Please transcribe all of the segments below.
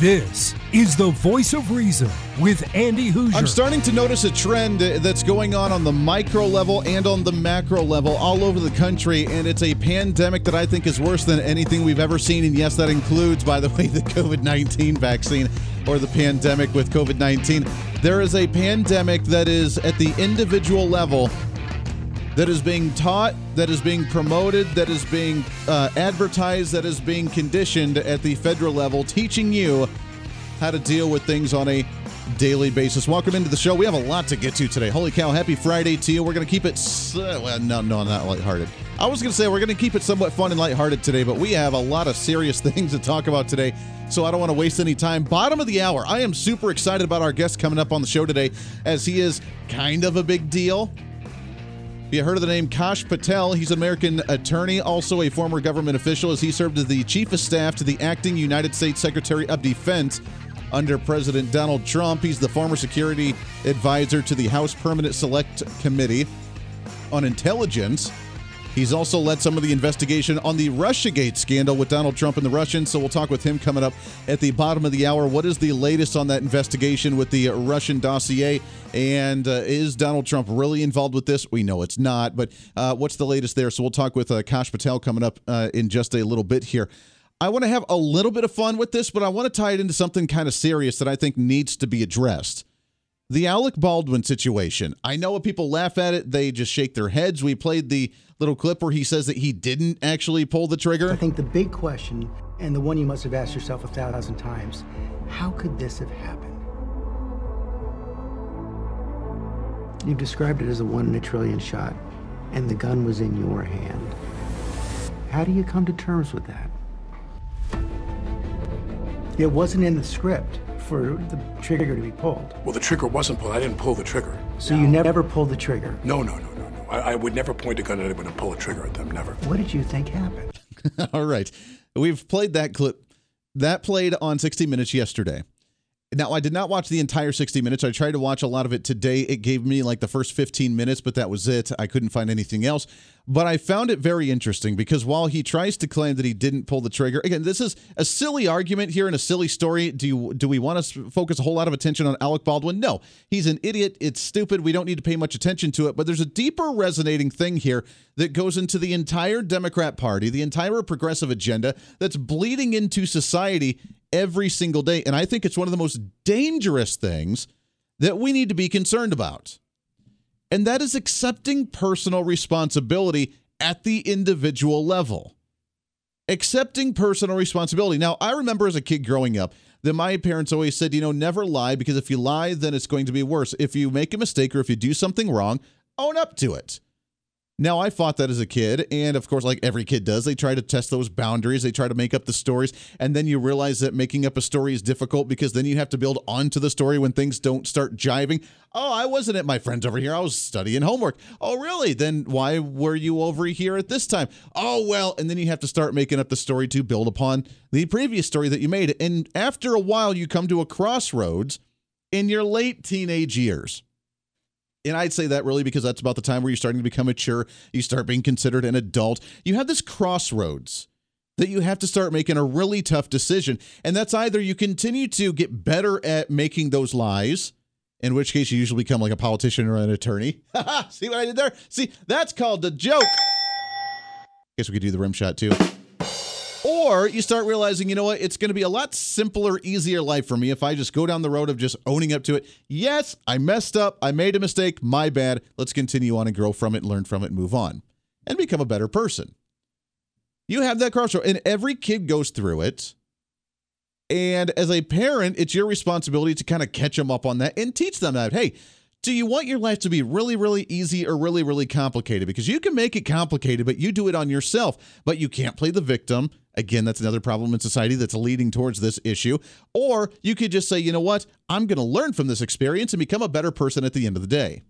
This is the voice of reason with Andy Hooser. I'm starting to notice a trend that's going on on the micro level and on the macro level all over the country, and it's a pandemic that I think is worse than anything we've ever seen. And yes, that includes, by the way, the COVID 19 vaccine or the pandemic with COVID 19. There is a pandemic that is at the individual level that is being taught, that is being promoted, that is being uh, advertised, that is being conditioned at the federal level, teaching you how to deal with things on a daily basis. Welcome into the show. We have a lot to get to today. Holy cow, happy Friday to you. We're going to keep it, well, no, no, not lighthearted. I was going to say we're going to keep it somewhat fun and lighthearted today, but we have a lot of serious things to talk about today, so I don't want to waste any time. Bottom of the hour, I am super excited about our guest coming up on the show today, as he is kind of a big deal. You heard of the name Kash Patel? He's an American attorney, also a former government official, as he served as the chief of staff to the acting United States Secretary of Defense under President Donald Trump. He's the former security advisor to the House Permanent Select Committee on Intelligence. He's also led some of the investigation on the Russiagate scandal with Donald Trump and the Russians. So we'll talk with him coming up at the bottom of the hour. What is the latest on that investigation with the Russian dossier? And uh, is Donald Trump really involved with this? We know it's not, but uh, what's the latest there? So we'll talk with uh, Kash Patel coming up uh, in just a little bit here. I want to have a little bit of fun with this, but I want to tie it into something kind of serious that I think needs to be addressed. The Alec Baldwin situation. I know people laugh at it, they just shake their heads. We played the little clip where he says that he didn't actually pull the trigger. I think the big question, and the one you must have asked yourself a thousand times, how could this have happened? You've described it as a one in a trillion shot, and the gun was in your hand. How do you come to terms with that? It wasn't in the script for the trigger to be pulled. Well, the trigger wasn't pulled. I didn't pull the trigger. So you never pulled the trigger. No, no, no, no, no. I, I would never point a gun at anyone and pull a trigger at them. Never. What did you think happened? All right. We've played that clip. That played on 60 Minutes yesterday. Now, I did not watch the entire 60 minutes. I tried to watch a lot of it today. It gave me like the first 15 minutes, but that was it. I couldn't find anything else. But I found it very interesting because while he tries to claim that he didn't pull the trigger, again, this is a silly argument here and a silly story. Do you do we want to focus a whole lot of attention on Alec Baldwin? No. He's an idiot. It's stupid. We don't need to pay much attention to it. But there's a deeper resonating thing here that goes into the entire Democrat Party, the entire progressive agenda that's bleeding into society every single day. And I think it's one of the most dangerous things that we need to be concerned about. And that is accepting personal responsibility at the individual level. Accepting personal responsibility. Now, I remember as a kid growing up that my parents always said, you know, never lie because if you lie, then it's going to be worse. If you make a mistake or if you do something wrong, own up to it. Now, I fought that as a kid. And of course, like every kid does, they try to test those boundaries. They try to make up the stories. And then you realize that making up a story is difficult because then you have to build onto the story when things don't start jiving. Oh, I wasn't at my friend's over here. I was studying homework. Oh, really? Then why were you over here at this time? Oh, well. And then you have to start making up the story to build upon the previous story that you made. And after a while, you come to a crossroads in your late teenage years and I'd say that really because that's about the time where you're starting to become mature. You start being considered an adult. You have this crossroads that you have to start making a really tough decision. And that's either you continue to get better at making those lies, in which case you usually become like a politician or an attorney. See what I did there? See, that's called a joke. Guess we could do the rim shot too. Or you start realizing, you know what, it's going to be a lot simpler, easier life for me if I just go down the road of just owning up to it. Yes, I messed up. I made a mistake. My bad. Let's continue on and grow from it, learn from it, move on, and become a better person. You have that crossroad, and every kid goes through it. And as a parent, it's your responsibility to kind of catch them up on that and teach them that, hey, do you want your life to be really, really easy or really, really complicated? Because you can make it complicated, but you do it on yourself. But you can't play the victim. Again, that's another problem in society that's leading towards this issue. Or you could just say, you know what? I'm going to learn from this experience and become a better person at the end of the day.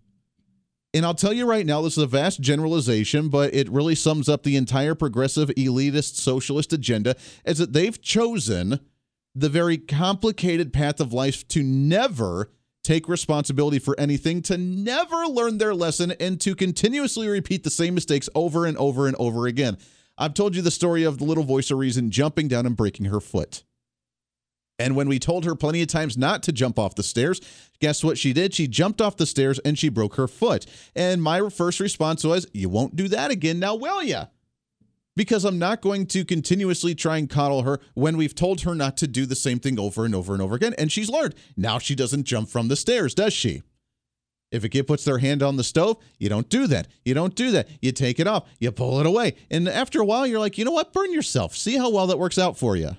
And I'll tell you right now, this is a vast generalization, but it really sums up the entire progressive, elitist, socialist agenda is that they've chosen the very complicated path of life to never take responsibility for anything, to never learn their lesson, and to continuously repeat the same mistakes over and over and over again. I've told you the story of the little voice of reason jumping down and breaking her foot. And when we told her plenty of times not to jump off the stairs, guess what she did? She jumped off the stairs and she broke her foot. And my first response was, You won't do that again now, will ya? Because I'm not going to continuously try and coddle her when we've told her not to do the same thing over and over and over again. And she's learned. Now she doesn't jump from the stairs, does she? If a kid puts their hand on the stove, you don't do that. You don't do that. You take it off, you pull it away. And after a while, you're like, you know what? Burn yourself. See how well that works out for you.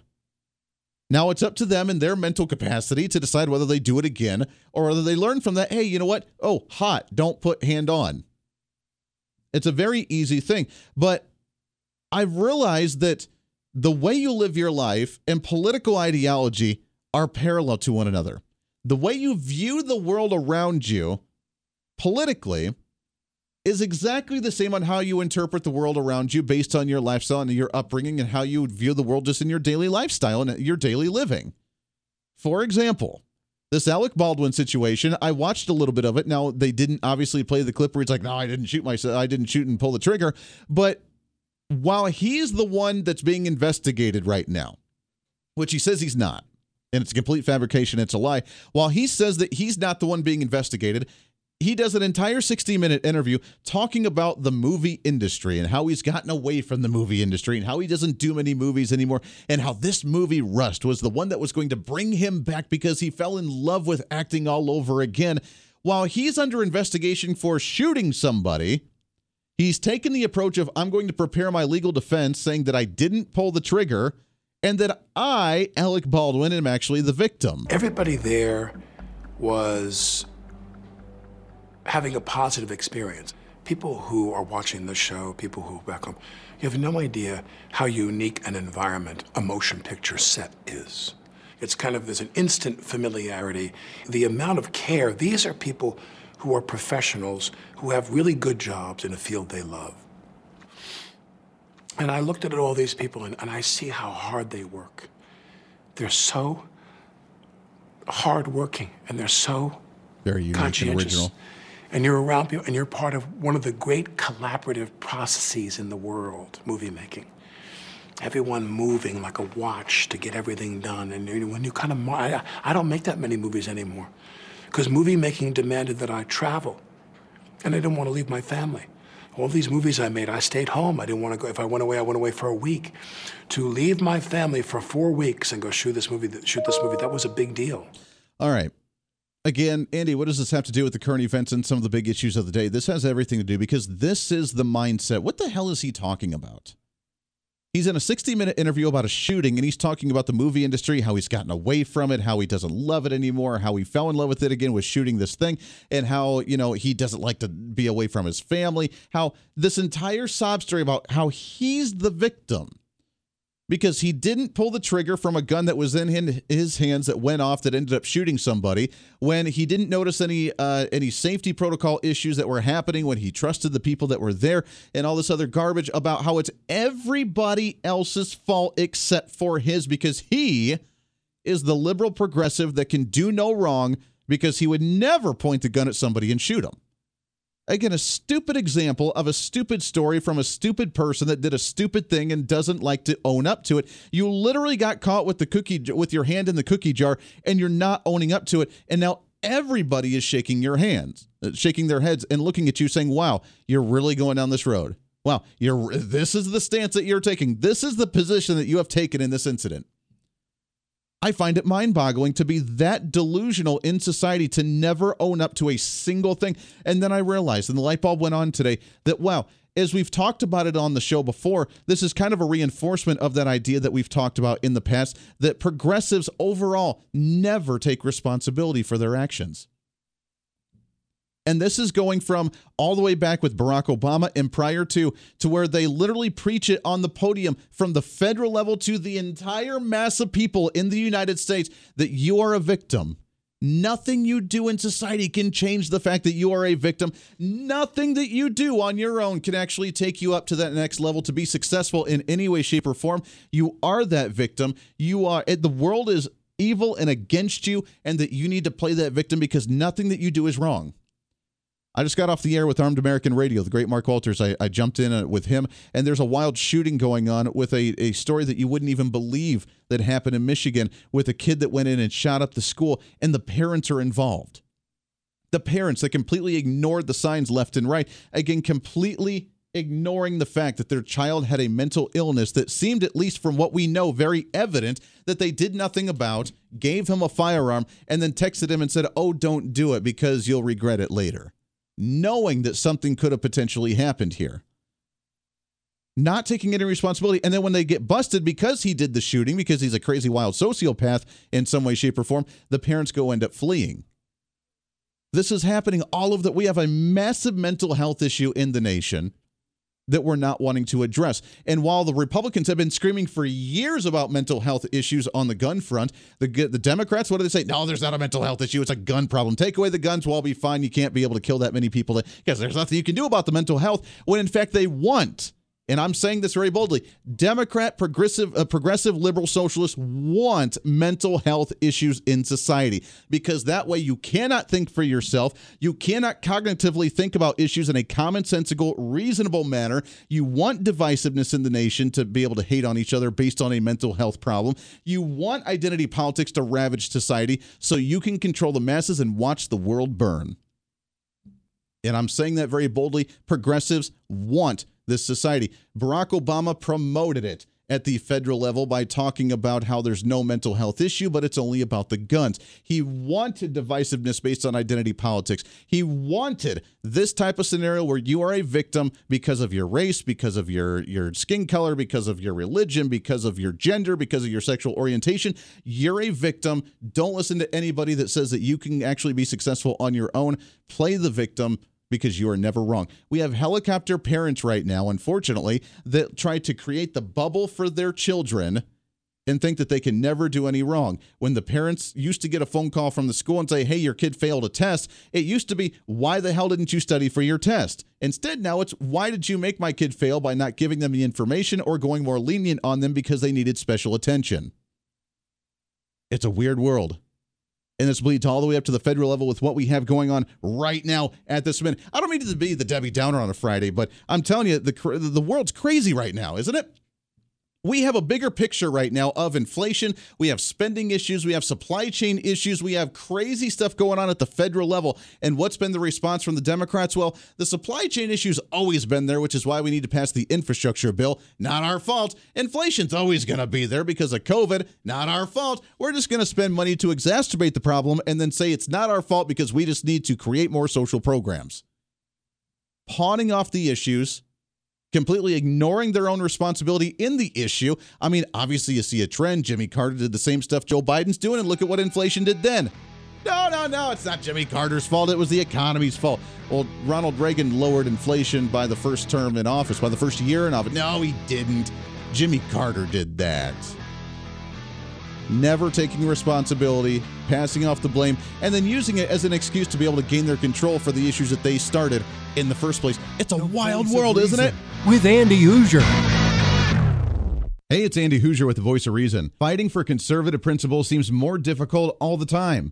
Now it's up to them and their mental capacity to decide whether they do it again or whether they learn from that. Hey, you know what? Oh, hot. Don't put hand on. It's a very easy thing. But I've realized that the way you live your life and political ideology are parallel to one another. The way you view the world around you politically is exactly the same on how you interpret the world around you based on your lifestyle and your upbringing and how you view the world just in your daily lifestyle and your daily living. For example, this Alec Baldwin situation, I watched a little bit of it. Now, they didn't obviously play the clip where he's like, no, I didn't shoot myself. I didn't shoot and pull the trigger. But while he's the one that's being investigated right now, which he says he's not, and it's a complete fabrication, it's a lie, while he says that he's not the one being investigated, he does an entire 60 minute interview talking about the movie industry and how he's gotten away from the movie industry and how he doesn't do many movies anymore and how this movie Rust was the one that was going to bring him back because he fell in love with acting all over again. While he's under investigation for shooting somebody, he's taken the approach of I'm going to prepare my legal defense saying that I didn't pull the trigger and that I, Alec Baldwin, am actually the victim. Everybody there was having a positive experience. People who are watching the show, people who home, you have no idea how unique an environment a motion picture set is. It's kind of there's an instant familiarity. The amount of care, these are people who are professionals who have really good jobs in a field they love. And I looked at all these people and, and I see how hard they work. They're so hardworking and they're so Very unique and conscientious. original. And you're around people and you're part of one of the great collaborative processes in the world, movie making. Everyone moving like a watch to get everything done. And when you kind of, I, I don't make that many movies anymore because movie making demanded that I travel. And I didn't want to leave my family. All these movies I made, I stayed home. I didn't want to go. If I went away, I went away for a week. To leave my family for four weeks and go shoot this movie, shoot this movie, that was a big deal. All right. Again, Andy, what does this have to do with the current events and some of the big issues of the day? This has everything to do because this is the mindset. What the hell is he talking about? He's in a 60 minute interview about a shooting and he's talking about the movie industry, how he's gotten away from it, how he doesn't love it anymore, how he fell in love with it again with shooting this thing, and how, you know, he doesn't like to be away from his family. How this entire sob story about how he's the victim because he didn't pull the trigger from a gun that was in his hands that went off that ended up shooting somebody when he didn't notice any uh, any safety protocol issues that were happening when he trusted the people that were there and all this other garbage about how it's everybody else's fault except for his because he is the liberal progressive that can do no wrong because he would never point the gun at somebody and shoot them Again, a stupid example of a stupid story from a stupid person that did a stupid thing and doesn't like to own up to it. You literally got caught with the cookie with your hand in the cookie jar and you're not owning up to it. And now everybody is shaking your hands, uh, shaking their heads and looking at you saying, "Wow, you're really going down this road." Wow, you're this is the stance that you're taking. This is the position that you have taken in this incident. I find it mind boggling to be that delusional in society to never own up to a single thing. And then I realized, and the light bulb went on today, that wow, as we've talked about it on the show before, this is kind of a reinforcement of that idea that we've talked about in the past that progressives overall never take responsibility for their actions. And this is going from all the way back with Barack Obama and prior to, to where they literally preach it on the podium from the federal level to the entire mass of people in the United States that you are a victim Nothing you do in society can change the fact that you are a victim. Nothing that you do on your own can actually take you up to that next level to be successful in any way, shape, or form. You are that victim. You are, the world is evil and against you, and that you need to play that victim because nothing that you do is wrong. I just got off the air with Armed American Radio, the great Mark Walters. I, I jumped in uh, with him, and there's a wild shooting going on with a, a story that you wouldn't even believe that happened in Michigan with a kid that went in and shot up the school, and the parents are involved. The parents that completely ignored the signs left and right, again, completely ignoring the fact that their child had a mental illness that seemed, at least from what we know, very evident that they did nothing about, gave him a firearm, and then texted him and said, Oh, don't do it because you'll regret it later knowing that something could have potentially happened here. Not taking any responsibility. And then when they get busted because he did the shooting, because he's a crazy wild sociopath in some way, shape, or form, the parents go end up fleeing. This is happening all of that. We have a massive mental health issue in the nation that we're not wanting to address. And while the Republicans have been screaming for years about mental health issues on the gun front, the the Democrats, what do they say? No, there's not a mental health issue. It's a gun problem. Take away the guns, we'll all be fine. You can't be able to kill that many people because there's nothing you can do about the mental health. When in fact they want and I'm saying this very boldly, Democrat, progressive, uh, progressive liberal socialists want mental health issues in society because that way you cannot think for yourself. You cannot cognitively think about issues in a commonsensical, reasonable manner. You want divisiveness in the nation to be able to hate on each other based on a mental health problem. You want identity politics to ravage society so you can control the masses and watch the world burn. And I'm saying that very boldly. Progressives want this society. Barack Obama promoted it at the federal level by talking about how there's no mental health issue, but it's only about the guns. He wanted divisiveness based on identity politics. He wanted this type of scenario where you are a victim because of your race, because of your, your skin color, because of your religion, because of your gender, because of your sexual orientation. You're a victim. Don't listen to anybody that says that you can actually be successful on your own. Play the victim because you are never wrong. We have helicopter parents right now, unfortunately, that try to create the bubble for their children and think that they can never do any wrong. When the parents used to get a phone call from the school and say, hey, your kid failed a test, it used to be, why the hell didn't you study for your test? Instead, now it's, why did you make my kid fail by not giving them the information or going more lenient on them because they needed special attention? It's a weird world and this bleeds all the way up to the federal level with what we have going on right now at this minute. I don't mean to be the Debbie Downer on a Friday, but I'm telling you, the the world's crazy right now, isn't it? We have a bigger picture right now of inflation. We have spending issues. We have supply chain issues. We have crazy stuff going on at the federal level. And what's been the response from the Democrats? Well, the supply chain issue's always been there, which is why we need to pass the infrastructure bill. Not our fault. Inflation's always going to be there because of COVID. Not our fault. We're just going to spend money to exacerbate the problem and then say it's not our fault because we just need to create more social programs. Pawning off the issues completely ignoring their own responsibility in the issue. I mean, obviously, you see a trend. Jimmy Carter did the same stuff Joe Biden's doing, and look at what inflation did then. No, no, no, it's not Jimmy Carter's fault. It was the economy's fault. Well, Ronald Reagan lowered inflation by the first term in office, by the first year in office. No, he didn't. Jimmy Carter did that never taking responsibility, passing off the blame, and then using it as an excuse to be able to gain their control for the issues that they started in the first place. It's a the wild world, isn't it? With Andy Hooser. Hey, it's Andy Hooser with the Voice of Reason. Fighting for conservative principles seems more difficult all the time.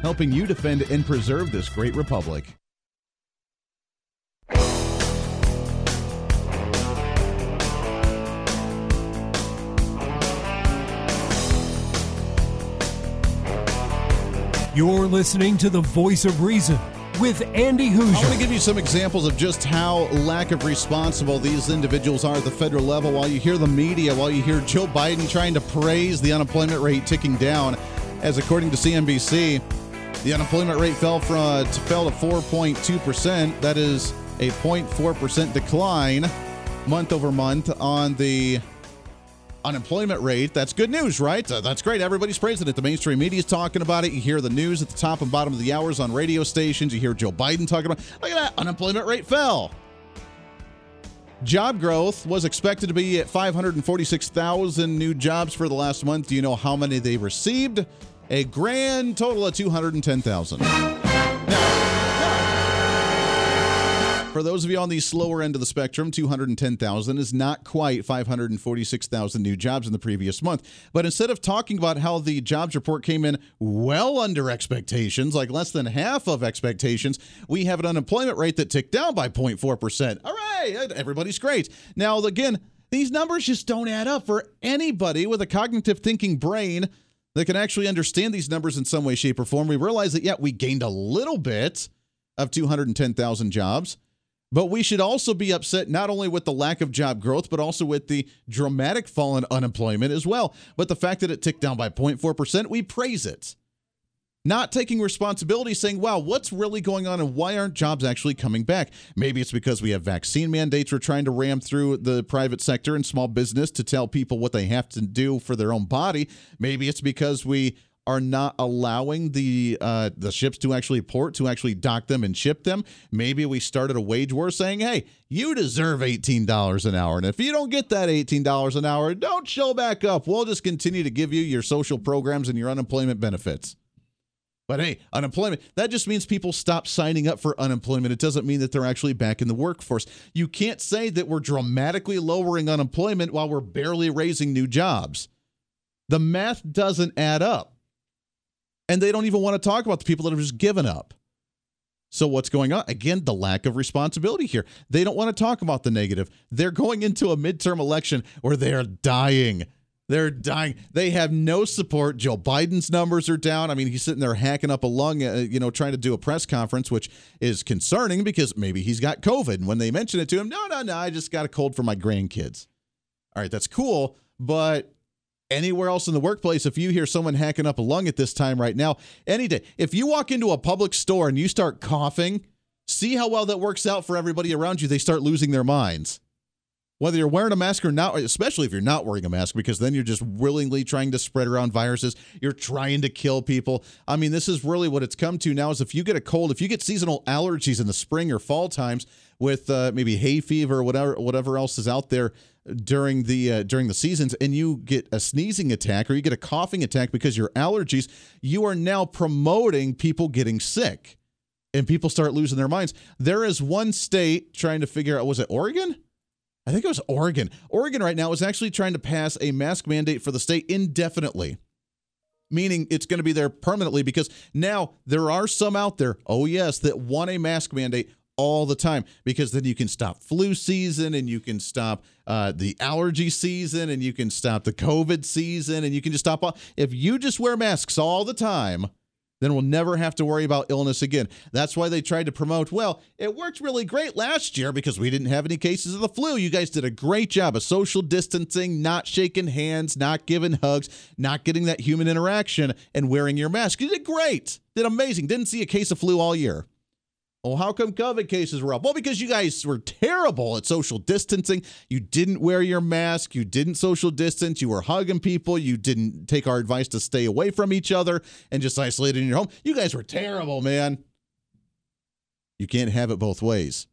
helping you defend and preserve this great republic. You're listening to the voice of reason with Andy Hooser. I want to give you some examples of just how lack of responsible these individuals are at the federal level. While you hear the media, while you hear Joe Biden trying to praise the unemployment rate ticking down, as according to CNBC, the unemployment rate fell from uh, fell to 4.2 percent. That is a 0.4 percent decline month over month on the unemployment rate. That's good news, right? Uh, that's great. Everybody's praising it. The mainstream media is talking about it. You hear the news at the top and bottom of the hours on radio stations. You hear Joe Biden talking about, look at that, unemployment rate fell. Job growth was expected to be at 546,000 new jobs for the last month. Do you know how many they received? A grand total of 210,000. For those of you on the slower end of the spectrum, 210,000 is not quite 546,000 new jobs in the previous month. But instead of talking about how the jobs report came in well under expectations, like less than half of expectations, we have an unemployment rate that ticked down by 0.4%. All right, everybody's great. Now, again, these numbers just don't add up for anybody with a cognitive thinking brain that can actually understand these numbers in some way, shape, or form. We realize that, yeah, we gained a little bit of 210,000 jobs. But we should also be upset not only with the lack of job growth, but also with the dramatic fall in unemployment as well. But the fact that it ticked down by 0.4%, we praise it. Not taking responsibility, saying, wow, what's really going on and why aren't jobs actually coming back? Maybe it's because we have vaccine mandates we're trying to ram through the private sector and small business to tell people what they have to do for their own body. Maybe it's because we are not allowing the uh, the ships to actually port to actually dock them and ship them. Maybe we started a wage war saying, "Hey, you deserve eighteen dollars an hour, and if you don't get that eighteen dollars an hour, don't show back up. We'll just continue to give you your social programs and your unemployment benefits." But hey, unemployment, that just means people stop signing up for unemployment. It doesn't mean that they're actually back in the workforce. You can't say that we're dramatically lowering unemployment while we're barely raising new jobs. The math doesn't add up. And they don't even want to talk about the people that have just given up. So, what's going on? Again, the lack of responsibility here. They don't want to talk about the negative. They're going into a midterm election where they are dying. They're dying. They have no support. Joe Biden's numbers are down. I mean, he's sitting there hacking up a lung, uh, you know, trying to do a press conference, which is concerning because maybe he's got COVID. And when they mention it to him, no, no, no, I just got a cold for my grandkids. All right, that's cool. But anywhere else in the workplace, if you hear someone hacking up a lung at this time right now, any day, if you walk into a public store and you start coughing, see how well that works out for everybody around you. They start losing their minds. Whether you're wearing a mask or not, especially if you're not wearing a mask, because then you're just willingly trying to spread around viruses. You're trying to kill people. I mean, this is really what it's come to now is if you get a cold, if you get seasonal allergies in the spring or fall times with uh, maybe hay fever or whatever, whatever else is out there during the uh, during the seasons and you get a sneezing attack or you get a coughing attack because your allergies you are now promoting people getting sick and people start losing their minds there is one state trying to figure out was it Oregon I think it was Oregon Oregon right now is actually trying to pass a mask mandate for the state indefinitely meaning it's going to be there permanently because now there are some out there oh yes that want a mask mandate all the time because then you can stop flu season and you can stop uh, the allergy season and you can stop the COVID season and you can just stop all. If you just wear masks all the time, then we'll never have to worry about illness again. That's why they tried to promote, well, it worked really great last year because we didn't have any cases of the flu. You guys did a great job of social distancing, not shaking hands, not giving hugs, not getting that human interaction, and wearing your mask. You did great. Did amazing. Didn't see a case of flu all year. Oh, how come COVID cases were up? Well, because you guys were terrible at social distancing. You didn't wear your mask. You didn't social distance. You were hugging people. You didn't take our advice to stay away from each other and just isolate in your home. You guys were terrible, man. You can't have it both ways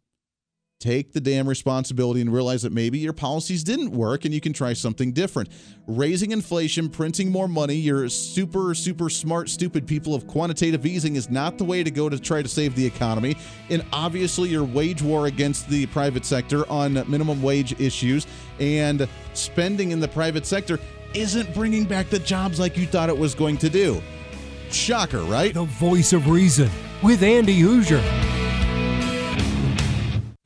take the damn responsibility and realize that maybe your policies didn't work and you can try something different. Raising inflation, printing more money, your super, super smart, stupid people of quantitative easing is not the way to go to try to save the economy. And obviously, your wage war against the private sector on minimum wage issues and spending in the private sector isn't bringing back the jobs like you thought it was going to do. Shocker, right? The voice of reason with Andy Hooser.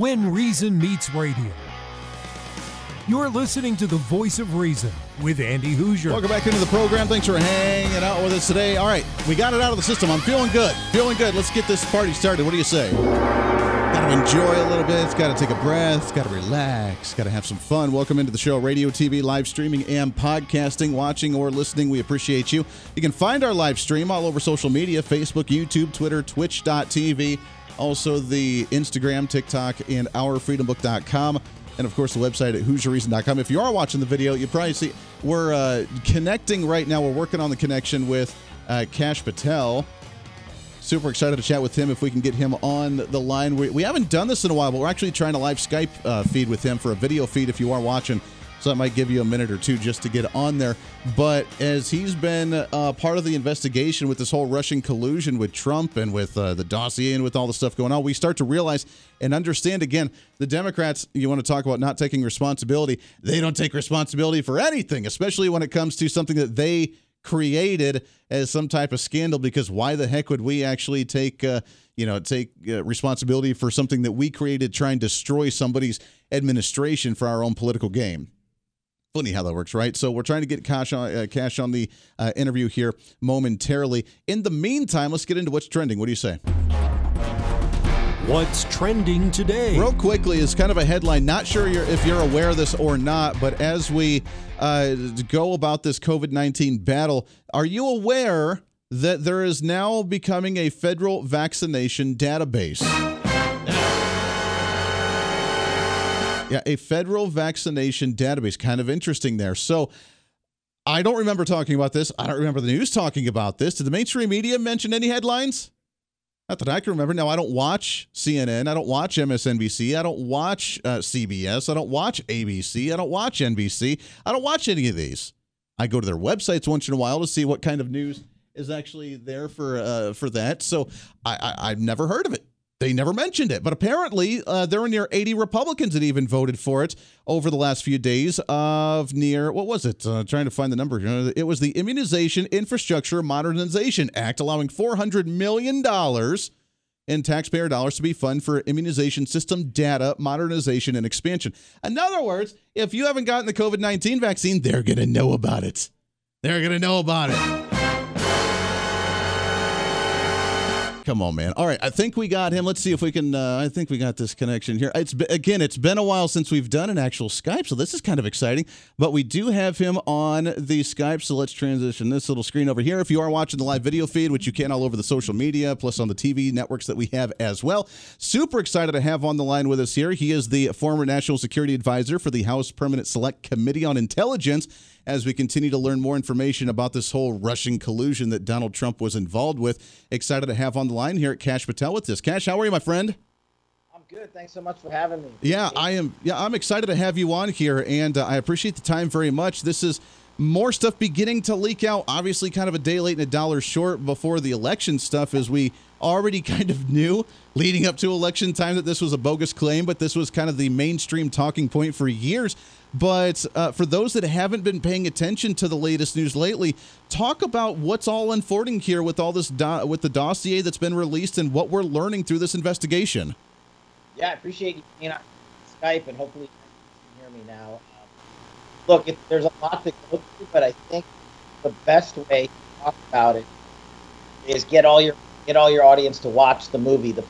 When Reason Meets Radio. You're listening to the voice of reason with Andy Hooser. Welcome back into the program. Thanks for hanging out with us today. All right, we got it out of the system. I'm feeling good. Feeling good. Let's get this party started. What do you say? Got to enjoy a little bit. Got to take a breath. Got to relax. Got to have some fun. Welcome into the show, radio, TV, live streaming, and podcasting. Watching or listening, we appreciate you. You can find our live stream all over social media Facebook, YouTube, Twitter, Twitch.tv. Also, the Instagram, TikTok, and OurFreedomBook.com and of course the website at HooserReason.com. If you are watching the video, you probably see we're uh, connecting right now. We're working on the connection with uh, Kash Patel. Super excited to chat with him if we can get him on the line. We, we haven't done this in a while, but we're actually trying to live Skype uh, feed with him for a video feed if you are watching. So that might give you a minute or two just to get on there. But as he's been uh, part of the investigation with this whole Russian collusion with Trump and with uh, the dossier and with all the stuff going on, we start to realize and understand again the Democrats, you want to talk about not taking responsibility, they don't take responsibility for anything, especially when it comes to something that they created as some type of scandal because why the heck would we actually take uh, you know take uh, responsibility for something that we created trying to destroy somebody's administration for our own political game Funny how that works, right? So we're trying to get Kash on, uh, Kash on the uh, interview here momentarily. In the meantime, let's get into what's trending. What do you say? What's trending today? Real quickly is kind of a headline. Not sure you're, if you're aware of this or not, but as we uh, go about this COVID 19 battle, are you aware that there is now becoming a federal vaccination database? Yeah, a federal vaccination database. Kind of interesting there. So I don't remember talking about this. I don't remember the news talking about this. Did the mainstream media mention any headlines? Not that I can remember. Now, I don't watch CNN. I don't watch MSNBC. I don't watch uh, CBS. I don't watch ABC. I don't watch NBC. I don't watch any of these. I go to their websites once in a while to see what kind of news is actually there for uh, for that. So I, I, I've never heard of it. They never mentioned it, but apparently uh, there were near 80 Republicans that even voted for it over the last few days. Of near what was it? Uh, trying to find the number. It was the Immunization Infrastructure Modernization Act, allowing 400 million dollars in taxpayer dollars to be funded for immunization system data modernization and expansion. In other words, if you haven't gotten the COVID 19 vaccine, they're going to know about it. They're going to know about it. Come on, man. All right, I think we got him. Let's see if we can. Uh, I think we got this connection here. It's again, it's been a while since we've done an actual Skype, so this is kind of exciting. But we do have him on the Skype, so let's transition this little screen over here. If you are watching the live video feed, which you can all over the social media, plus on the TV networks that we have as well, super excited to have on the line with us here. He is the former national security advisor for the House Permanent Select Committee on Intelligence as we continue to learn more information about this whole Russian collusion that Donald Trump was involved with. Excited to have on the line here at Kash Patel with this. Kash, how are you, my friend? I'm good. Thanks so much for having me. Yeah, I am. Yeah, I'm excited to have you on here, and uh, I appreciate the time very much. This is more stuff beginning to leak out. Obviously, kind of a day late and a dollar short before the election stuff, as we already kind of knew leading up to election time that this was a bogus claim, but this was kind of the mainstream talking point for years. But uh, for those that haven't been paying attention to the latest news lately, talk about what's all unfolding here with all this do- with the dossier that's been released and what we're learning through this investigation. Yeah, I appreciate you being on Skype, and hopefully you can hear me now. Look, it, there's a lot to go through, but I think the best way to talk about it is get all your get all your audience to watch the movie The,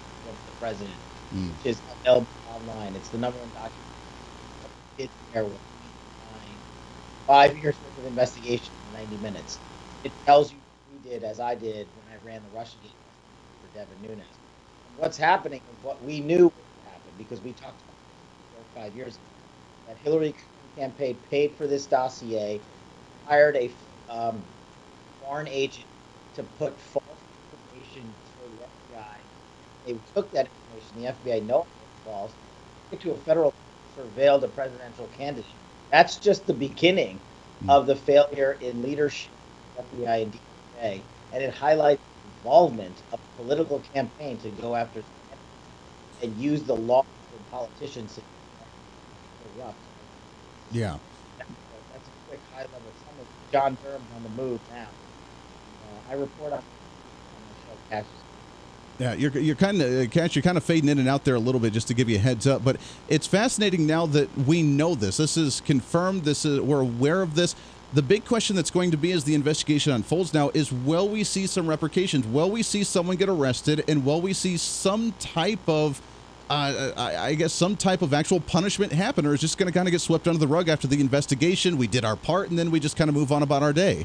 the President, mm. which is available online. It's the number one documentary did there with five years worth of investigation in 90 minutes. It tells you what we did, as I did when I ran the Russia Gate for Devin Nunes. what's happening is what we knew would happen because we talked about it four or five years ago. That Hillary campaign paid for this dossier, hired a um, foreign agent to put false information to the FBI. They took that information, the FBI know it was false, took to a federal surveilled a presidential candidate. That's just the beginning mm. of the failure in leadership, of the FBI and DOJ, and it highlights the involvement of political campaign to go after and use the law and politicians. Yeah. That's a quick high level summary. John Durham's on the move now. Uh, I report on, on the show, Kash. yeah, you're, you're kind of Kash. You're kind of fading in and out there a little bit, just to give you a heads up. But it's fascinating now that we know this. This is confirmed. This is we're aware of this. The big question that's going to be as the investigation unfolds now is: Will we see some repercussions? Will we see someone get arrested? And will we see some type of uh, I, I, guess some type of actual punishment happen, or is just going to kind of get swept under the rug after the investigation? We did our part, and then we just kind of move on about our day.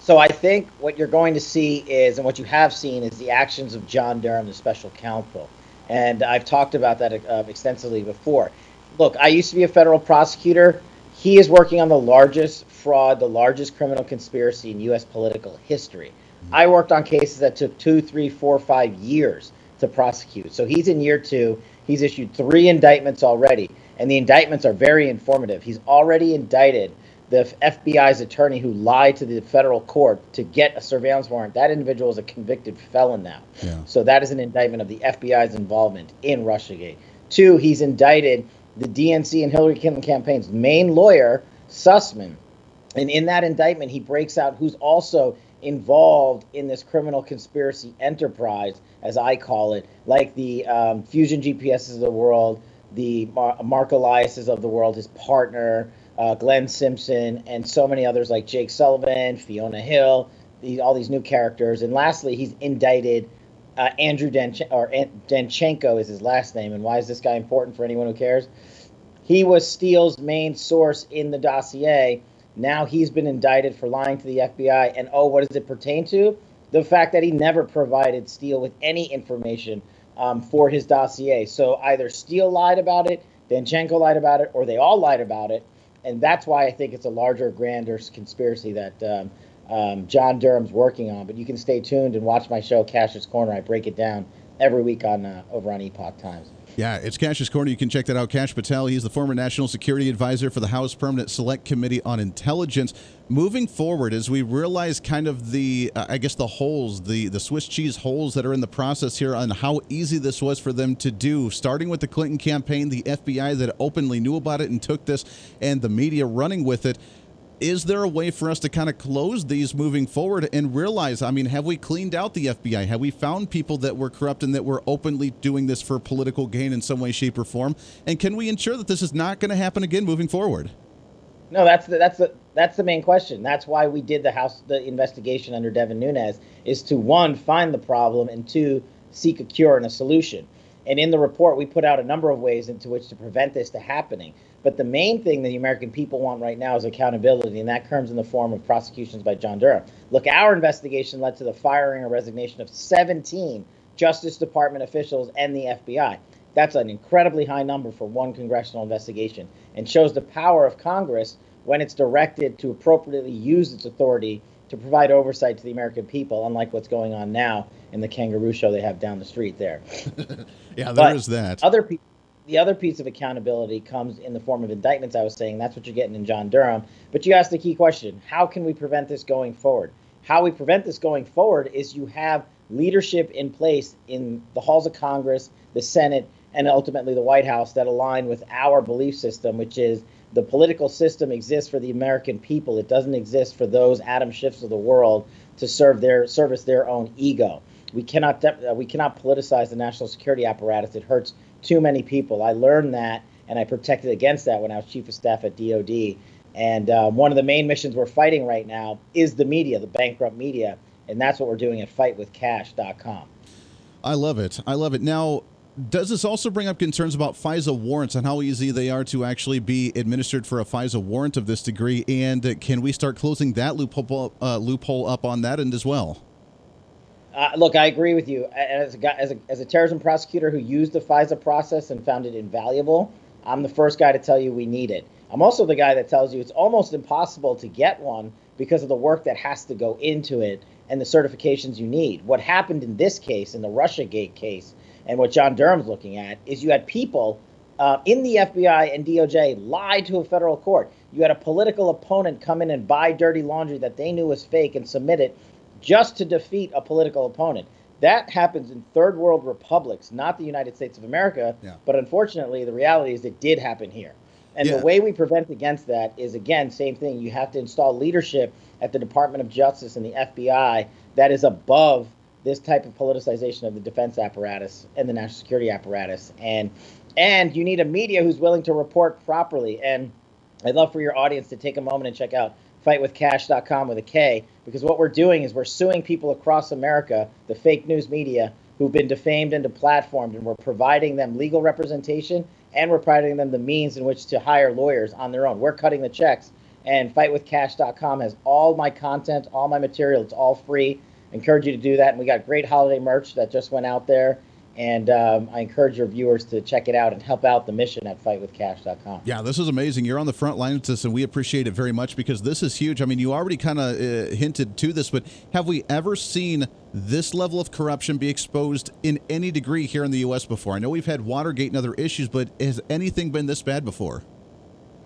So I think what you're going to see is, and what you have seen, is the actions of John Durham, the special counsel. And I've talked about that uh, extensively before. Look, I used to be a federal prosecutor. He is working on the largest fraud, the largest criminal conspiracy in U.S. political history. I worked on cases that took two, three, four, five years to prosecute. So he's in year two. He's issued three indictments already, and the indictments are very informative. He's already indicted the FBI's attorney who lied to the federal court to get a surveillance warrant, that individual is a convicted felon now. Yeah. So that is an indictment of the FBI's involvement in Russiagate. Two, he's indicted the DNC and Hillary Clinton campaign's main lawyer, Sussman. And in that indictment, he breaks out who's also involved in this criminal conspiracy enterprise, as I call it, like the um, Fusion GPSs of the world, the Mar- Marc Elias's of the world, his partner, uh, Glenn Simpson, and so many others like Jake Sullivan, Fiona Hill, these, all these new characters. And lastly, he's indicted uh, Andrew or Danchenko is his last name. And why is this guy important for anyone who cares? He was Steele's main source in the dossier. Now he's been indicted for lying to the FBI. And oh, what does it pertain to? The fact that he never provided Steele with any information um, for his dossier. So either Steele lied about it, Danchenko lied about it, or they all lied about it and that's why I think it's a larger, grander conspiracy that um, um, John Durham's working on. But you can stay tuned and watch my show, Kash's Corner. I break it down every week on uh, over on Epoch Times. Yeah, it's Kash's Corner. You can check that out. Kash Patel. He's the former National Security Advisor for the House Permanent Select Committee on Intelligence. Moving forward, as we realize kind of the, uh, I guess, the holes, the, the Swiss cheese holes that are in the process here on how easy this was for them to do, starting with the Clinton campaign, the FBI that openly knew about it and took this, and the media running with it is there a way for us to kind of close these moving forward and realize, I mean, have we cleaned out the FBI? Have we found people that were corrupt and that were openly doing this for political gain in some way, shape, or form? And can we ensure that this is not going to happen again moving forward? No, that's the, that's the That's the main question. That's why we did the house the investigation under Devin Nunes is to one find the problem and two seek a cure and a solution. And in the report, we put out a number of ways into which to prevent this to happening. But the main thing that the American people want right now is accountability, and that comes in the form of prosecutions by John Durham. Look, our investigation led to the firing or resignation of 17 Justice Department officials and the FBI. That's an incredibly high number for one congressional investigation and shows the power of Congress when it's directed to appropriately use its authority to provide oversight to the American people, unlike what's going on now in the kangaroo show they have down the street there. yeah, there but is that. Other people the other piece of accountability comes in the form of indictments. I was saying that's what you're getting in John Durham. But you asked the key question: How can we prevent this going forward? How we prevent this going forward is you have leadership in place in the halls of Congress, the Senate, and ultimately the White House that align with our belief system, which is the political system exists for the American people. It doesn't exist for those Adam Schiffs of the world to serve their service their own ego. We cannot de- uh, we cannot politicize the national security apparatus. It hurts too many people. I learned that, and I protected against that when I was chief of staff at DoD. And uh, one of the main missions we're fighting right now is the media, the bankrupt media, and that's what we're doing at FightWithKash.com. I love it. I love it. Now, does this also bring up concerns about FISA warrants and how easy they are to actually be administered for a FISA warrant of this degree? And can we start closing that loophole, uh, loophole up on that end as well? Uh, look, I agree with you. As a, guy, as, a, as a terrorism prosecutor who used the FISA process and found it invaluable, I'm the first guy to tell you we need it. I'm also the guy that tells you it's almost impossible to get one because of the work that has to go into it and the certifications you need. What happened in this case, in the Russiagate case, and what John Durham's looking at, is you had people uh, in the FBI and DOJ lie to a federal court. You had a political opponent come in and buy dirty laundry that they knew was fake and submit it just to defeat a political opponent. That happens in third world republics, not the United States of America. Yeah. But unfortunately, the reality is it did happen here. And yeah. the way we prevent against that is again, same thing. You have to install leadership at the Department of Justice and the FBI that is above this type of politicization of the defense apparatus and the national security apparatus. And and you need a media who's willing to report properly. And I'd love for your audience to take a moment and check out fightwithkash.com with a K, because what we're doing is we're suing people across America, the fake news media, who've been defamed and deplatformed, and we're providing them legal representation and we're providing them the means in which to hire lawyers on their own. We're cutting the checks. And fightwithkash.com has all my content, all my material. It's all free. Encourage you to do that. And we got great holiday merch that just went out there. And um, I encourage your viewers to check it out and help out the mission at fightwithkash.com. Yeah, this is amazing. You're on the front lines with this, and we appreciate it very much because this is huge. I mean, you already kind of uh, hinted to this, but have we ever seen this level of corruption be exposed in any degree here in the U.S. before? I know we've had Watergate and other issues, but has anything been this bad before?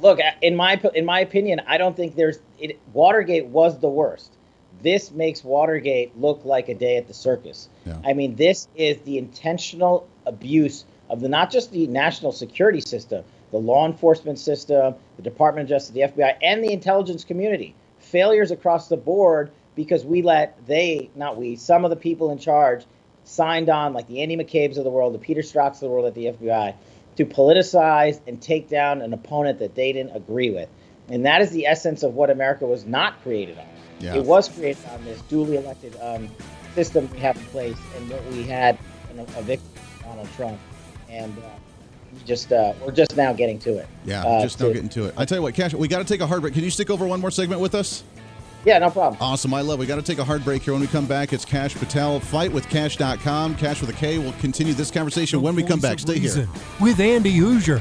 Look, in my in my opinion, I don't think there's it, Watergate was the worst. This makes Watergate look like a day at the circus. Yeah. I mean, this is the intentional abuse of the not just the national security system, the law enforcement system, the Department of Justice, the FBI, and the intelligence community. Failures across the board because we let they, not we, some of the people in charge signed on, like the Andy McCabe's of the world, the Peter Strzok's of the world at the FBI, to politicize and take down an opponent that they didn't agree with. And that is the essence of what America was not created on. Yeah. It was created on this duly elected um, system we have in place, and what we had in a, a victim, Donald Trump, and uh, just uh, we're just now getting to it. Yeah, uh, just now getting to it. I tell you what, Kash, we got to take a hard break. Can you stick over one more segment with us? Yeah, no problem. Awesome. I love. We got to take a hard break here. When we come back, it's Kash Patel. Fight with Kash.com. Cash with a K. We'll continue this conversation when we come back. Stay here with Andy Hooser.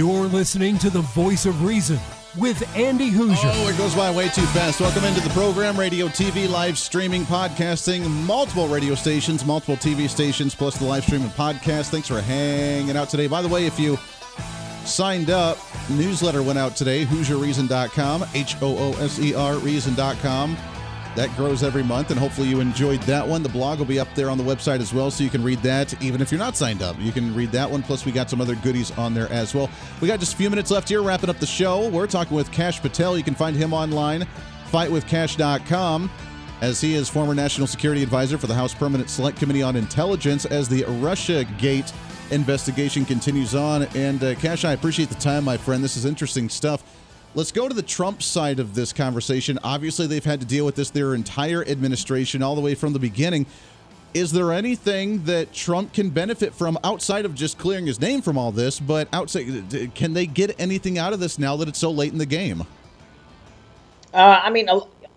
You're listening to the voice of reason with Andy Hooser. Oh, it goes by way too fast. Welcome into the program, radio, TV, live streaming, podcasting, multiple radio stations, multiple TV stations, plus the live stream podcast. Thanks for hanging out today. By the way, if you signed up, newsletter went out today, HooserReason.com, H O O S E R Reason.com. That grows every month, and hopefully you enjoyed that one. The blog will be up there on the website as well, so you can read that even if you're not signed up. You can read that one. Plus, we got some other goodies on there as well. We got just a few minutes left here, wrapping up the show. We're talking with Kash Patel. You can find him online, fightwithkash.com. as he is former national security advisor for the House Permanent Select Committee on Intelligence as the Russia Gate investigation continues on. And uh, Kash, I appreciate the time, my friend. This is interesting stuff. Let's go to the Trump side of this conversation. Obviously, they've had to deal with this their entire administration, all the way from the beginning. Is there anything that Trump can benefit from outside of just clearing his name from all this? But outside, can they get anything out of this now that it's so late in the game? Uh, I mean,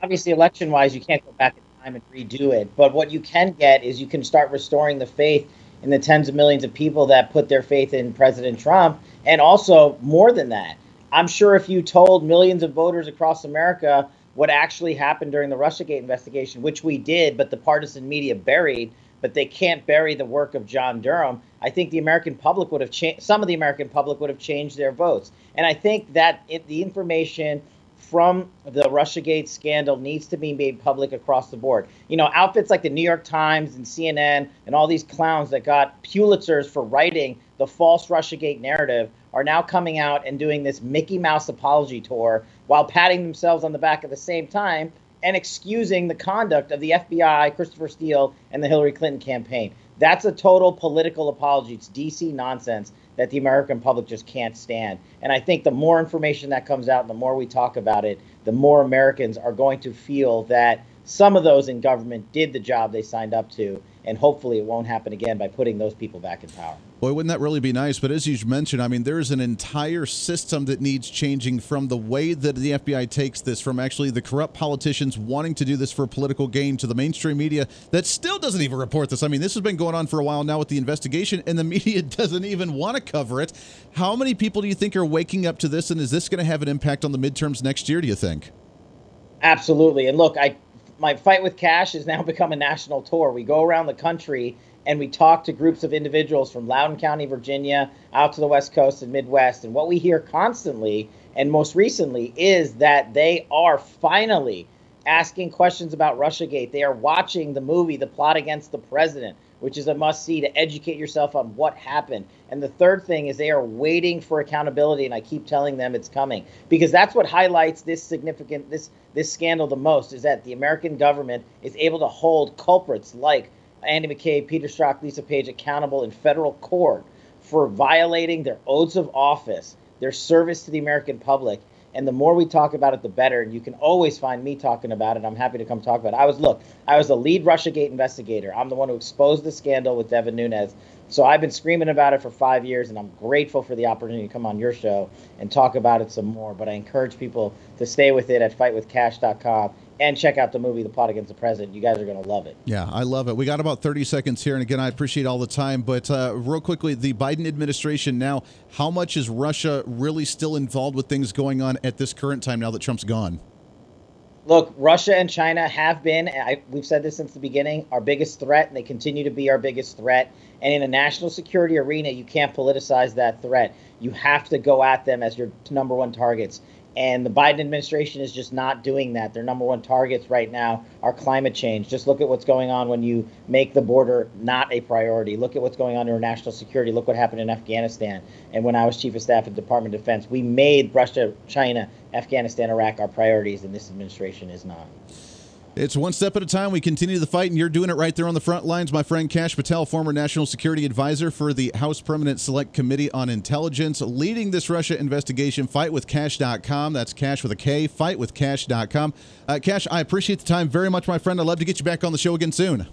obviously, election wise, you can't go back in time and redo it. But what you can get is you can start restoring the faith in the tens of millions of people that put their faith in President Trump. And also, more than that, I'm sure if you told millions of voters across America what actually happened during the Russiagate investigation, which we did, but the partisan media buried, but they can't bury the work of John Durham. I think the American public would have changed. Some of the American public would have changed their votes, and I think that it, the information from the Russiagate scandal needs to be made public across the board. You know, outfits like the New York Times and CNN and all these clowns that got Pulitzers for writing the false Russiagate narrative are now coming out and doing this Mickey Mouse apology tour while patting themselves on the back at the same time and excusing the conduct of the FBI, Christopher Steele, and the Hillary Clinton campaign. That's a total political apology. It's DC nonsense that the American public just can't stand. And I think the more information that comes out, the more we talk about it, the more Americans are going to feel that some of those in government did the job they signed up to and hopefully it won't happen again by putting those people back in power. Boy, wouldn't that really be nice? But as you mentioned, I mean, there's an entire system that needs changing from the way that the FBI takes this, from actually the corrupt politicians wanting to do this for political gain, to the mainstream media that still doesn't even report this. I mean, this has been going on for a while now with the investigation, and the media doesn't even want to cover it. How many people do you think are waking up to this, and is this going to have an impact on the midterms next year, do you think? Absolutely. And look, I my fight with Kash has now become a national tour. We go around the country and we talk to groups of individuals from Loudoun County, Virginia, out to the West Coast and Midwest. And what we hear constantly and most recently is that they are finally asking questions about Russiagate. They are watching the movie The Plot Against the President, which is a must see to educate yourself on what happened. And the third thing is they are waiting for accountability and I keep telling them it's coming because that's what highlights this significant this this scandal the most is that the American government is able to hold culprits like Andy McCabe, Peter Strzok, Lisa Page accountable in federal court for violating their oaths of office, their service to the American public. And the more we talk about it, the better. And you can always find me talking about it. I'm happy to come talk about it. I was, look, I was the lead Russiagate investigator. I'm the one who exposed the scandal with Devin Nunes. So I've been screaming about it for five years, and I'm grateful for the opportunity to come on your show and talk about it some more. But I encourage people to stay with it at fightwithkash.com and check out the movie The Plot Against the President. You guys are going to love it. Yeah, I love it. We got about 30 seconds here. And again, I appreciate all the time. But uh, real quickly, the Biden administration now, how much is Russia really still involved with things going on at this current time now that Trump's gone? Look, Russia and China have been, I, we've said this since the beginning, our biggest threat, and they continue to be our biggest threat. And in a national security arena, you can't politicize that threat. You have to go at them as your number one targets. And the Biden administration is just not doing that. Their number one targets right now are climate change. Just look at what's going on when you make the border not a priority. Look at what's going on in our national security. Look what happened in Afghanistan. And when I was chief of staff at the Department of Defense, we made Russia, China, Afghanistan, Iraq our priorities, and this administration is not. It's one step at a time. We continue the fight, and you're doing it right there on the front lines. My friend Kash Patel, former National Security Advisor for the House Permanent Select Committee on Intelligence, leading this Russia investigation. FightWithKash.com. That's Cash with a K. FightWithKash.com. Uh, Kash, I appreciate the time very much, my friend. I'd love to get you back on the show again soon.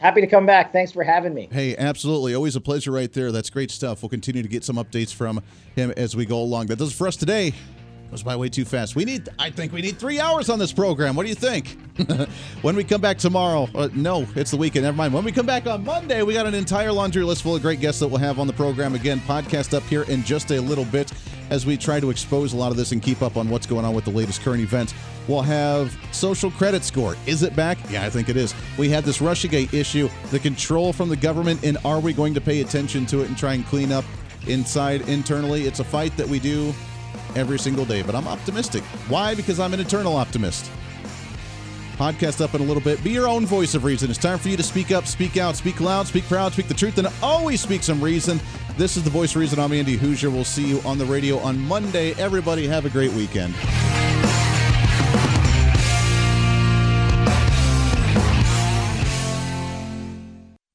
Happy to come back. Thanks for having me. Hey, absolutely. Always a pleasure right there. That's great stuff. We'll continue to get some updates from him as we go along. That does it for us today. Goes by way too fast. We need, I think we need three hours on this program. What do you think? when we come back tomorrow, uh, no, it's the weekend. Never mind. When we come back on Monday, we got an entire laundry list full of great guests that we'll have on the program again. Podcast up here in just a little bit as we try to expose a lot of this and keep up on what's going on with the latest current events. We'll have social credit score. Is it back? Yeah, I think it is. We had this Russiagate issue, the control from the government, and are we going to pay attention to it and try and clean up inside internally? It's a fight that we do every single day, but I'm optimistic. Why? Because I'm an eternal optimist. Podcast up in a little bit. Be your own voice of reason. It's time for you to speak up, speak out, speak loud, speak proud, speak the truth, and always speak some reason. This is the voice of reason. I'm Andy Hooser. We'll see you on the radio on Monday. Everybody, have a great weekend.